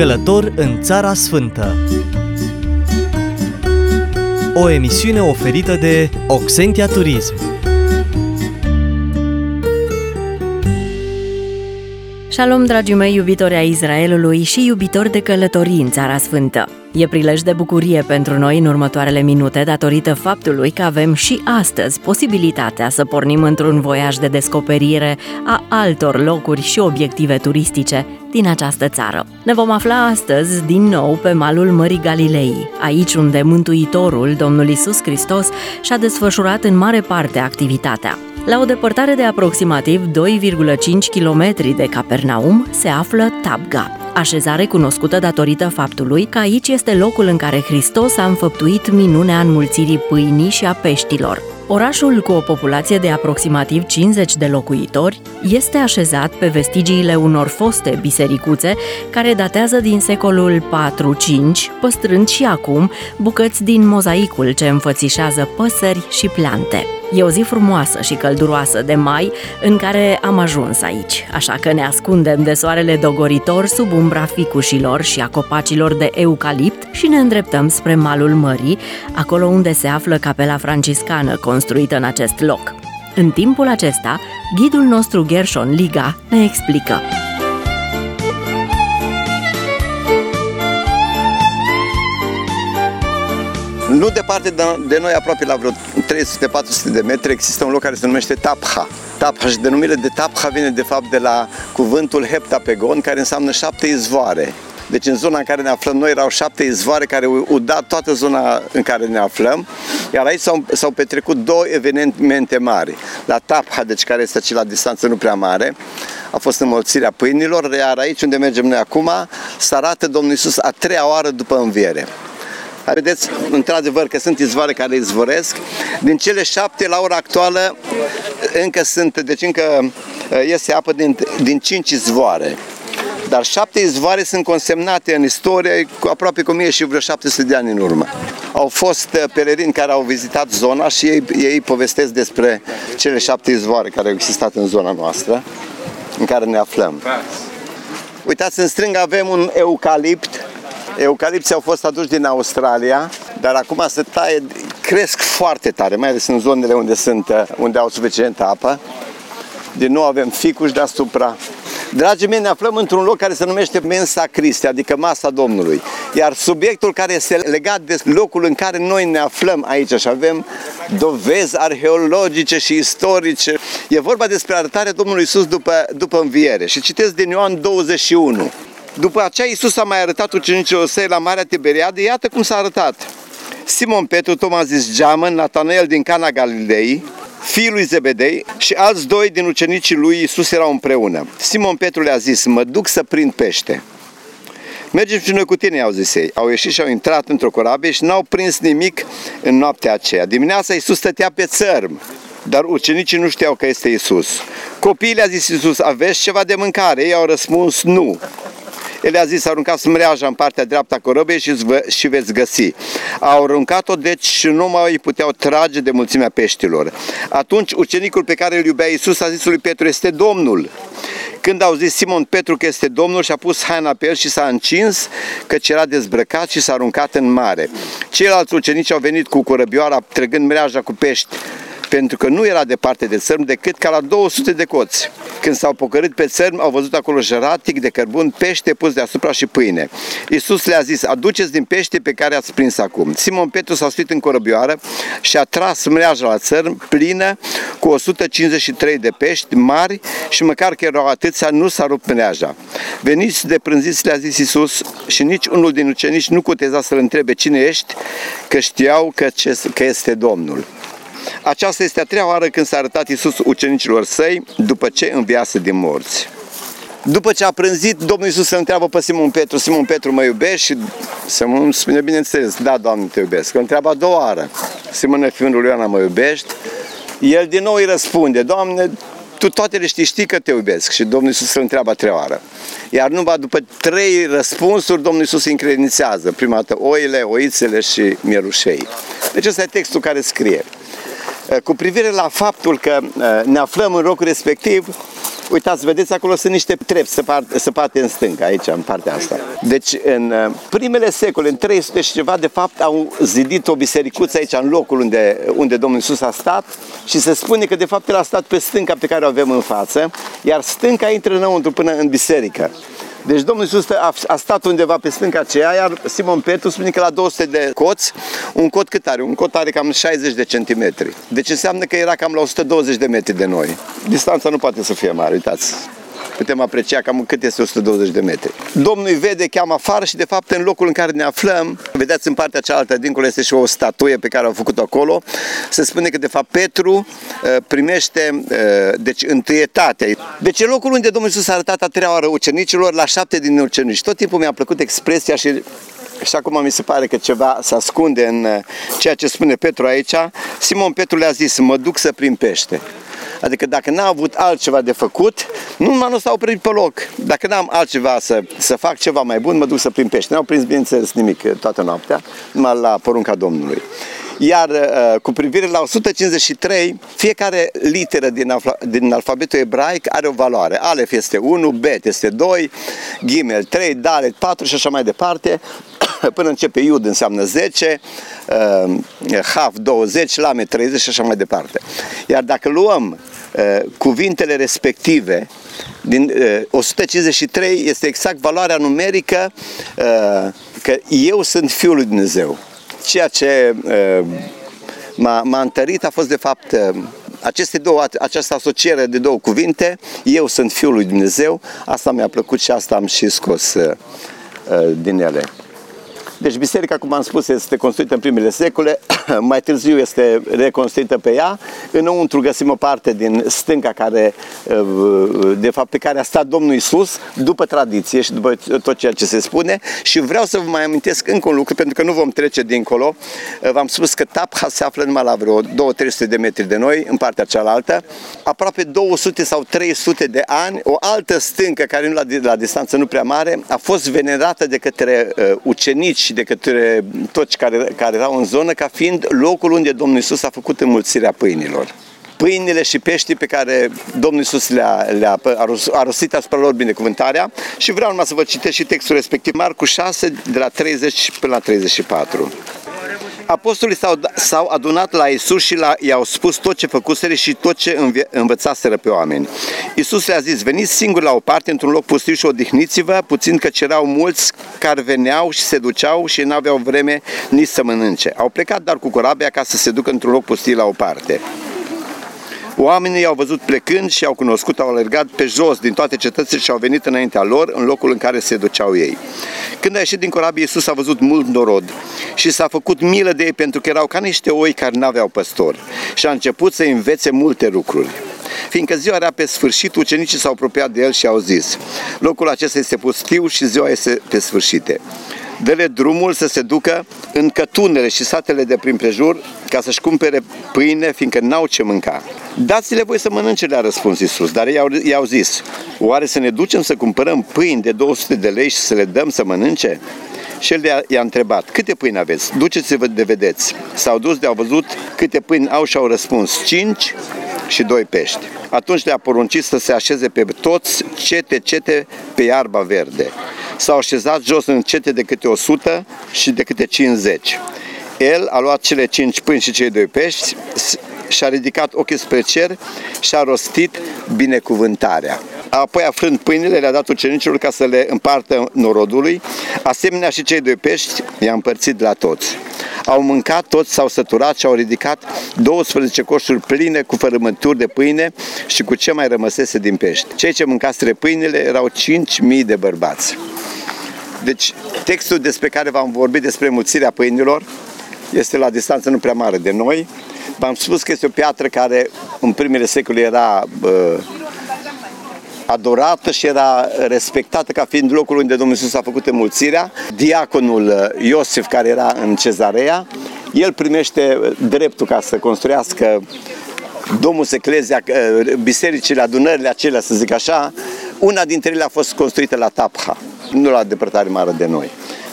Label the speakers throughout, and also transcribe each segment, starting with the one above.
Speaker 1: Călător în Țara Sfântă O emisiune oferită de Oxentia Turism
Speaker 2: Shalom, dragii mei, iubitori a Israelului și iubitori de călătorii în Țara Sfântă. E prilej de bucurie pentru noi în următoarele minute datorită faptului că avem și astăzi posibilitatea să pornim într-un voiaj de descoperire a altor locuri și obiective turistice din această țară. Ne vom afla astăzi din nou pe malul Mării Galilei, aici unde Mântuitorul, Domnul Isus Hristos, și-a desfășurat în mare parte activitatea. La o depărtare de aproximativ 2,5 km de Capernaum se află Tabga, așezare cunoscută datorită faptului că aici este locul în care Hristos a înfăptuit minunea înmulțirii pâinii și a peștilor. Orașul, cu o populație de aproximativ 50 de locuitori, este așezat pe vestigiile unor foste bisericuțe care datează din secolul 4-5, păstrând și acum bucăți din mozaicul ce înfățișează păsări și plante. E o zi frumoasă și călduroasă de mai în care am ajuns aici, așa că ne ascundem de soarele dogoritor sub umbra ficușilor și a copacilor de eucalipt și ne îndreptăm spre malul mării, acolo unde se află capela franciscană construită în acest loc. În timpul acesta, ghidul nostru Gershon Liga ne explică.
Speaker 3: Nu departe de noi, aproape la vreo 300-400 de metri, există un loc care se numește Tapha. Tapha și denumirea de Tapha vine de fapt de la cuvântul heptapegon, care înseamnă șapte izvoare. Deci în zona în care ne aflăm noi erau șapte izvoare care au dat toată zona în care ne aflăm, iar aici s-au, s-au petrecut două evenimente mari. La Tapha, deci care este la distanță nu prea mare, a fost înmulțirea pâinilor, iar aici unde mergem noi acum, se arată Domnul Isus a treia oară după înviere. Vedeți, într-adevăr, că sunt izvoare care izvoresc. Din cele șapte, la ora actuală, încă sunt, deci încă uh, iese apă din, din cinci izvoare. Dar șapte izvoare sunt consemnate în istorie cu aproape cu mie și vreo 700 de ani în urmă. Au fost uh, pelerini care au vizitat zona și ei, ei povestesc despre cele șapte izvoare care au existat în zona noastră, în care ne aflăm. Uitați, în stâng avem un eucalipt Eucalipții au fost aduși din Australia, dar acum se taie, cresc foarte tare, mai ales în zonele unde, sunt, unde au suficientă apă. Din nou avem ficuși deasupra. Dragii mei, ne aflăm într-un loc care se numește Mensa Cristi, adică Masa Domnului. Iar subiectul care este legat de locul în care noi ne aflăm aici și avem dovezi arheologice și istorice, e vorba despre arătarea Domnului Isus după, după înviere. Și citesc din Ioan 21. După aceea Iisus a mai arătat ucenicilor săi la Marea Tiberiade, iată cum s-a arătat. Simon Petru, Toma zis Geamăn, Natanael din Cana Galilei, fiul lui Zebedei și alți doi din ucenicii lui Iisus erau împreună. Simon Petru le-a zis, mă duc să prind pește. Mergem și noi cu tine, au zis ei. Au ieșit și au intrat într-o corabie și n-au prins nimic în noaptea aceea. Dimineața Iisus stătea pe țărm, dar ucenicii nu știau că este Iisus. Copiii le-a zis Iisus, aveți ceva de mâncare? Ei au răspuns, nu. El a zis, aruncați mreaja în partea dreaptă a corobei și, și veți găsi. Au aruncat-o, deci și nu mai puteau trage de mulțimea peștilor. Atunci ucenicul pe care îl iubea Iisus a zis lui Petru, este Domnul. Când au zis Simon Petru că este Domnul și a pus haina pe el și s-a încins, căci era dezbrăcat și s-a aruncat în mare. Ceilalți ucenici au venit cu corăbioara, trăgând mreaja cu pești pentru că nu era departe de țărm decât ca la 200 de coți. Când s-au pocărit pe țărm, au văzut acolo jeratic de cărbun, pește pus deasupra și pâine. Iisus le-a zis, aduceți din pește pe care ați prins acum. Simon Petru s-a suit în corăbioară și a tras mreaja la țărm plină cu 153 de pești mari și măcar că erau atâția, nu s-a rupt mreaja. Veniți de prânziți, le-a zis Iisus și nici unul din ucenici nu cuteza să-l întrebe cine ești, că știau că, ce, că este Domnul. Aceasta este a treia oară când s-a arătat Iisus ucenicilor săi după ce înviase din morți. După ce a prânzit, Domnul Iisus se întreabă pe Simon Petru, Simon Petru mă iubești? Și Simon spune, bineînțeles, da, Doamne, te iubesc. Îl întreabă a doua oară, Simon, fiul lui Ioana, mă iubești? El din nou îi răspunde, Doamne, tu toate le știi, știi că te iubesc. Și Domnul Iisus se întreabă a treia oară. Iar numai după trei răspunsuri, Domnul Iisus se încredințează. Prima dată oile, oițele și mierușei. Deci ăsta e textul care scrie. Eh, cu privire la faptul că eh, ne aflăm în locul respectiv, Uitați, vedeți, acolo sunt niște trepți săpate, săpate în stânga, aici, în partea asta. Deci, în uh, primele secole, în 300 și ceva, de fapt, au zidit o bisericuță aici, în locul unde, unde Domnul Iisus a stat și se spune că, de fapt, el a stat pe stânca pe care o avem în față, iar stânca intră înăuntru până în biserică. Deci Domnul Iisus a, a stat undeva pe stânca aceea, iar Simon Petru spune că la 200 de coți, un cot cât are? Un cot are cam 60 de centimetri. Deci înseamnă că era cam la 120 de metri de noi. Distanța nu poate să fie mare, uitați putem aprecia cam cât este 120 de metri. Domnul îi vede, cheamă afară și de fapt în locul în care ne aflăm, vedeți în partea cealaltă, dincolo este și o statuie pe care au făcut acolo, se spune că de fapt Petru uh, primește uh, deci întâietatea. Deci în locul unde Domnul Iisus a arătat a treia oară ucenicilor, la șapte din ucenici. Tot timpul mi-a plăcut expresia și și acum mi se pare că ceva se ascunde în uh, ceea ce spune Petru aici. Simon Petru le-a zis, mă duc să prin pește. Adică dacă n-a avut altceva de făcut, nu m-am s-au oprit pe loc. Dacă n-am altceva să, să fac ceva mai bun, mă duc să prin pește. N-au prins, bineînțeles, nimic toată noaptea, numai la porunca Domnului. Iar uh, cu privire la 153, fiecare literă din, din alfabetul ebraic are o valoare. Alef este 1, Bet este 2, Gimel 3, Dalet 4 și așa mai departe. Până începe Iud înseamnă 10, uh, Haf 20, Lame 30 și așa mai departe. Iar dacă luăm uh, cuvintele respective, din uh, 153 este exact valoarea numerică uh, că eu sunt Fiul lui Dumnezeu ceea ce uh, m-a, m-a întărit a fost de fapt uh, aceste două, această asociere de două cuvinte, eu sunt Fiul lui Dumnezeu, asta mi-a plăcut și asta am și scos uh, din ele. Deci biserica, cum am spus, este construită în primele secole, mai târziu este reconstruită pe ea. Înăuntru găsim o parte din stânca care, de fapt, pe care a stat Domnul Isus după tradiție și după tot ceea ce se spune. Și vreau să vă mai amintesc încă un lucru, pentru că nu vom trece dincolo. V-am spus că Tapha se află numai la vreo 2-300 de metri de noi, în partea cealaltă. Aproape 200 sau 300 de ani, o altă stâncă, care nu la, la distanță nu prea mare, a fost venerată de către uh, ucenici și de către toți care, care erau în zonă ca fiind locul unde Domnul Isus a făcut înmulțirea pâinilor. Pâinile și peștii pe care Domnul Isus le-a, le-a a rostit asupra lor binecuvântarea. Și vreau numai să vă citesc și textul respectiv, Marcu 6, de la 30 până la 34 apostolii s-au, s-au adunat la Isus și la, i-au spus tot ce făcuseră și tot ce înve, învățaseră pe oameni. Isus le-a zis, veniți singuri la o parte, într-un loc pustiu și odihniți-vă, puțin că erau mulți care veneau și se duceau și n-aveau vreme nici să mănânce. Au plecat dar cu corabia ca să se ducă într-un loc pustiu la o parte. Oamenii i-au văzut plecând și au cunoscut, au alergat pe jos din toate cetățile și au venit înaintea lor în locul în care se duceau ei. Când a ieșit din corabie, Iisus a văzut mult norod și s-a făcut milă de ei pentru că erau ca niște oi care n-aveau păstori și a început să învețe multe lucruri. Fiindcă ziua era pe sfârșit, ucenicii s-au apropiat de el și au zis, locul acesta este pustiu și ziua este pe sfârșite dă drumul să se ducă în cătunele și satele de prin prejur ca să-și cumpere pâine, fiindcă n-au ce mânca. Dați-le voi să mănânce, le-a răspuns Isus, dar ei i-au zis, oare să ne ducem să cumpărăm pâini de 200 de lei și să le dăm să mănânce? Și el i-a întrebat, câte pâini aveți? Duceți-vă de vedeți. S-au dus de au văzut câte pâini au și au răspuns, cinci și doi pești. Atunci le-a poruncit să se așeze pe toți cete, cete pe iarba verde s-au așezat jos în cete de câte 100 și de câte 50. El a luat cele cinci pâini și cei doi pești, și-a ridicat ochii spre cer și a rostit binecuvântarea. Apoi, aflând pâinile, le-a dat ucenicilor ca să le împartă norodului, asemenea și cei doi pești i-a împărțit la toți. Au mâncat, toți s-au săturat și au ridicat 12 coșuri pline cu fărâmături de pâine și cu ce mai rămăsese din pești. Cei ce mâncaseră pâinile erau 5.000 de bărbați. Deci, textul despre care v-am vorbit despre mulțirea pâinilor este la distanță nu prea mare de noi. V-am spus că este o piatră care în primele secole era uh, adorată și era respectată ca fiind locul unde Domnul Iisus a făcut înmulțirea. Diaconul Iosif, care era în cezarea, el primește dreptul ca să construiască Domus Eclezia, bisericile, adunările acelea, să zic așa, una dintre ele a fost construită la Tapha, nu la depărtare mare de noi.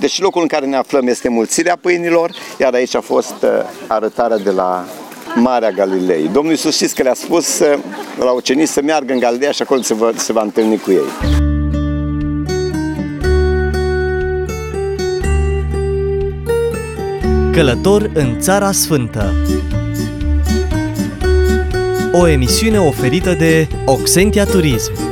Speaker 3: Deci locul în care ne aflăm este mulțirea pâinilor, iar aici a fost uh, arătarea de la Marea Galilei. Domnul Iisus știți că le-a spus la ucenici să meargă în Galileea și acolo se va, se va întâlni cu ei.
Speaker 1: Călător în Țara Sfântă O emisiune oferită de Oxentia Turism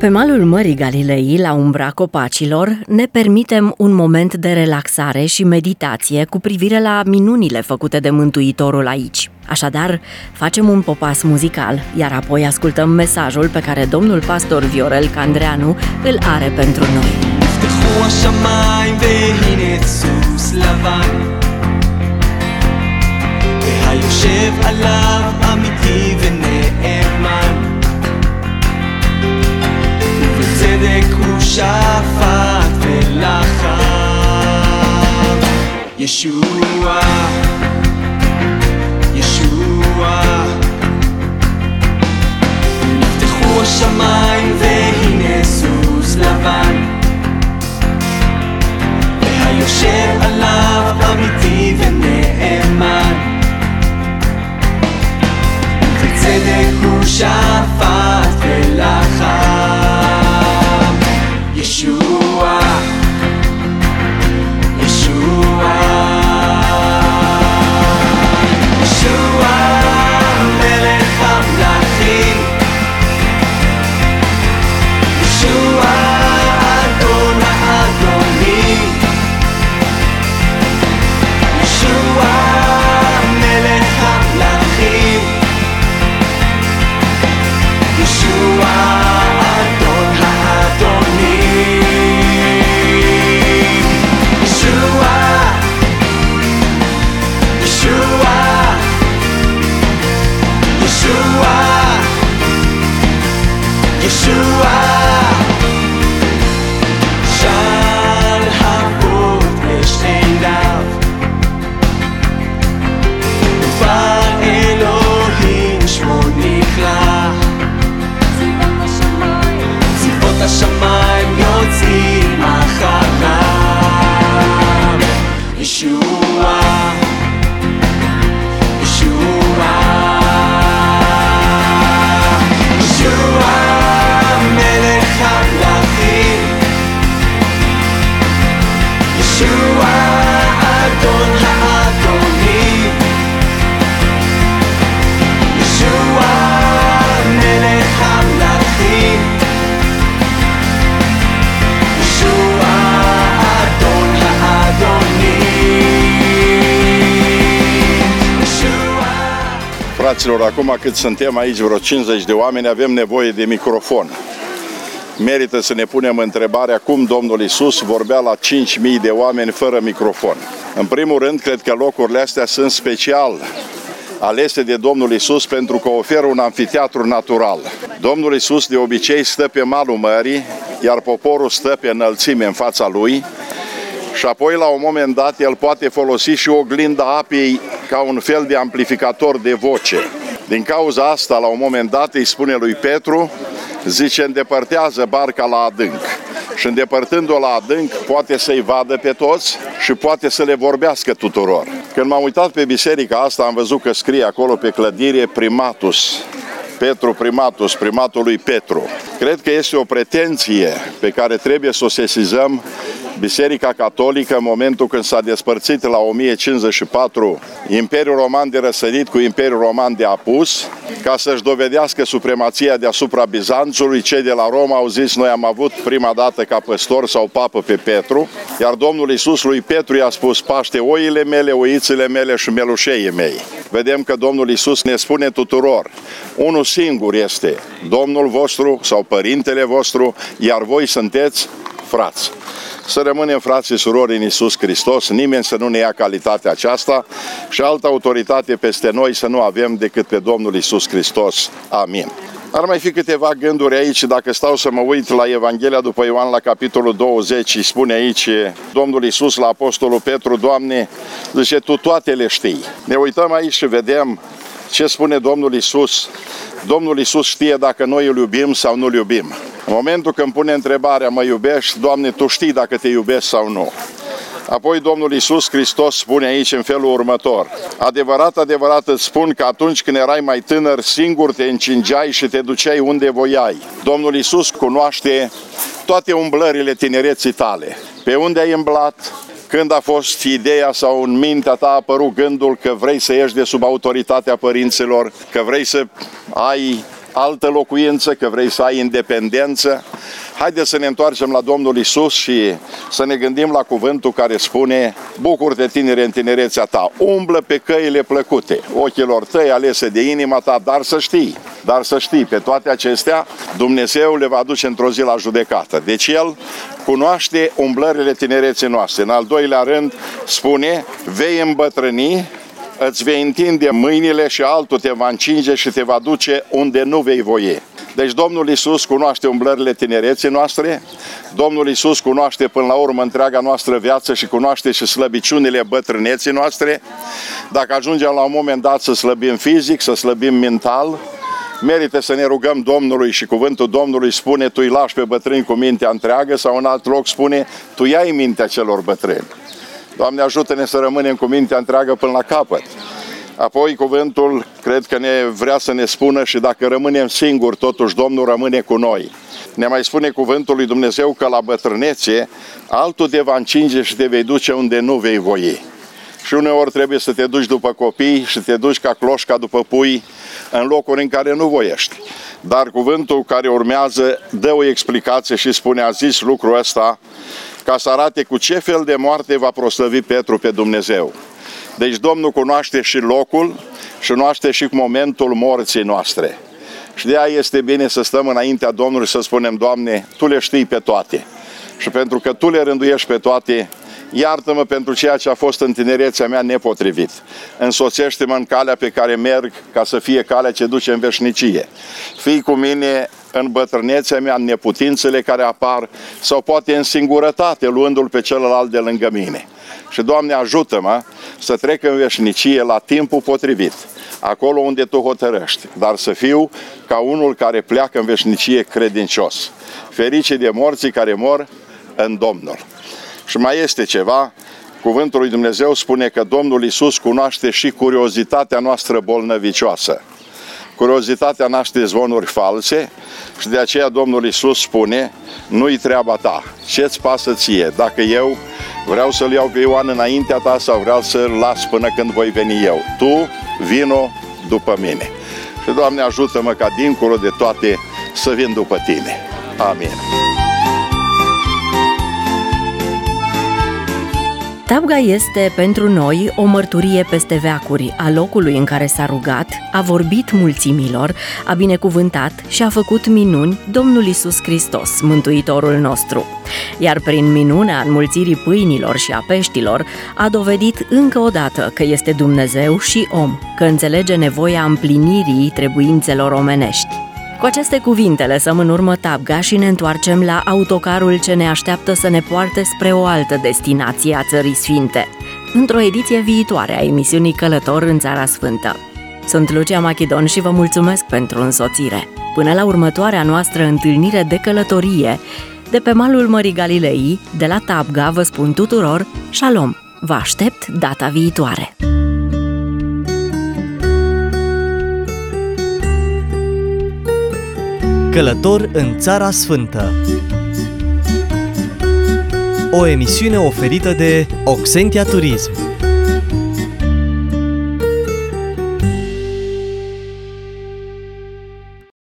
Speaker 4: Pe malul Mării Galilei, la umbra copacilor, ne permitem un moment de relaxare și meditație cu privire la minunile făcute de Mântuitorul aici. Așadar, facem un popas muzical, iar apoi ascultăm mesajul pe care domnul pastor Viorel Candreanu îl are pentru noi. נפתחו השמיים והנה סוס לבן והיושב עליו אמיתי ונאמן הוא שפט ולחם. ישוע ישוע. נפתחו השמיים והנה סוס לבן. היושב עליו אמיתי ונאמן. בצדק הוא שפט
Speaker 5: Fraților, acum cât suntem aici, vreo 50 de oameni, avem nevoie de microfon. Merită să ne punem întrebarea cum Domnul Isus vorbea la 5.000 de oameni fără microfon. În primul rând, cred că locurile astea sunt special alese de Domnul Isus pentru că oferă un anfiteatru natural. Domnul Isus de obicei stă pe malul mării, iar poporul stă pe înălțime în fața lui și apoi la un moment dat el poate folosi și oglinda apei ca un fel de amplificator de voce. Din cauza asta, la un moment dat îi spune lui Petru, zice, îndepărtează barca la adânc. Și îndepărtându-o la adânc, poate să-i vadă pe toți și poate să le vorbească tuturor. Când m-am uitat pe biserica asta, am văzut că scrie acolo pe clădire primatus. Petru Primatus, primatul lui Petru. Cred că este o pretenție pe care trebuie să o sesizăm Biserica Catolică în momentul când s-a despărțit la 1054 Imperiul Roman de răsărit cu Imperiul Roman de apus, ca să-și dovedească supremația deasupra Bizanțului, cei de la Roma au zis noi am avut prima dată ca păstor sau papă pe Petru, iar Domnul Iisus lui Petru i-a spus paște oile mele, oițele mele și melușeii mei. Vedem că Domnul Iisus ne spune tuturor, unul singur este Domnul vostru sau Părintele vostru, iar voi sunteți frați. Să rămânem frați și surori în Iisus Hristos, nimeni să nu ne ia calitatea aceasta și altă autoritate peste noi să nu avem decât pe Domnul Iisus Hristos. Amin. Ar mai fi câteva gânduri aici, dacă stau să mă uit la Evanghelia după Ioan la capitolul 20 și spune aici Domnul Iisus la Apostolul Petru, Doamne, zice, Tu toate le știi. Ne uităm aici și vedem ce spune Domnul Isus? Domnul Isus știe dacă noi îl iubim sau nu îl iubim. În momentul când pune întrebarea, mă iubești, Doamne, Tu știi dacă te iubesc sau nu. Apoi Domnul Isus Hristos spune aici în felul următor. Adevărat, adevărat îți spun că atunci când erai mai tânăr, singur te încingeai și te duceai unde voiai. Domnul Isus cunoaște toate umblările tinereții tale. Pe unde ai îmblat, când a fost ideea sau în mintea ta a apărut gândul că vrei să ieși de sub autoritatea părinților, că vrei să ai altă locuință, că vrei să ai independență. Haideți să ne întoarcem la Domnul Isus și să ne gândim la cuvântul care spune Bucur-te tinere în tinerețea ta, umblă pe căile plăcute, ochilor tăi alese de inima ta, dar să știi, dar să știi, pe toate acestea Dumnezeu le va aduce într-o zi la judecată. Deci El cunoaște umblările tinereții noastre. În al doilea rând spune, vei îmbătrâni îți vei întinde mâinile și altul te va încinge și te va duce unde nu vei voie. Deci Domnul Isus cunoaște umblările tinereții noastre, Domnul Isus cunoaște până la urmă întreaga noastră viață și cunoaște și slăbiciunile bătrâneții noastre. Dacă ajungem la un moment dat să slăbim fizic, să slăbim mental, merită să ne rugăm Domnului și cuvântul Domnului spune tu îi lași pe bătrâni cu mintea întreagă sau în alt loc spune tu iai mintea celor bătrâni. Doamne ajută-ne să rămânem cu mintea întreagă până la capăt. Apoi cuvântul cred că ne vrea să ne spună și dacă rămânem singuri, totuși Domnul rămâne cu noi. Ne mai spune cuvântul lui Dumnezeu că la bătrânețe altul te va încinge și te vei duce unde nu vei voi. Și uneori trebuie să te duci după copii și te duci ca cloșca după pui în locuri în care nu voiești. Dar cuvântul care urmează dă o explicație și spune, a zis lucrul ăsta, ca să arate cu ce fel de moarte va proslăvi Petru pe Dumnezeu. Deci Domnul cunoaște și locul și cunoaște și momentul morții noastre. Și de aia este bine să stăm înaintea Domnului și să spunem, Doamne, Tu le știi pe toate. Și pentru că Tu le rânduiești pe toate, iartă-mă pentru ceea ce a fost în tinerețea mea nepotrivit. Însoțește-mă în calea pe care merg ca să fie calea ce duce în veșnicie. Fii cu mine în bătrânețea mea, în neputințele care apar, sau poate în singurătate, luându-l pe celălalt de lângă mine. Și, Doamne, ajută-mă să trec în veșnicie la timpul potrivit, acolo unde Tu hotărăști, dar să fiu ca unul care pleacă în veșnicie credincios. Ferice de morții care mor în Domnul. Și mai este ceva, cuvântul lui Dumnezeu spune că Domnul Isus cunoaște și curiozitatea noastră bolnăvicioasă. Curiozitatea naște zvonuri false și de aceea Domnul Isus spune, nu-i treaba ta, ce-ți pasă ție, dacă eu vreau să-l iau pe Ioan înaintea ta sau vreau să-l las până când voi veni eu. Tu vino după mine. Și Doamne ajută-mă ca dincolo de toate să vin după tine. Amin.
Speaker 2: Tabga este pentru noi o mărturie peste veacuri a locului în care s-a rugat, a vorbit mulțimilor, a binecuvântat și a făcut minuni Domnul Isus Hristos, Mântuitorul nostru. Iar prin minunea înmulțirii pâinilor și a peștilor, a dovedit încă o dată că este Dumnezeu și om, că înțelege nevoia împlinirii trebuințelor omenești. Cu aceste cuvinte lăsăm în urmă tabga și ne întoarcem la autocarul ce ne așteaptă să ne poarte spre o altă destinație a Țării Sfinte, într-o ediție viitoare a emisiunii Călător în Țara Sfântă. Sunt Lucia Machidon și vă mulțumesc pentru însoțire. Până la următoarea noastră întâlnire de călătorie, de pe malul Mării Galilei, de la Tabga, vă spun tuturor, șalom! Vă aștept data viitoare!
Speaker 1: Călător în Țara Sfântă. O emisiune oferită de Oxentia Turism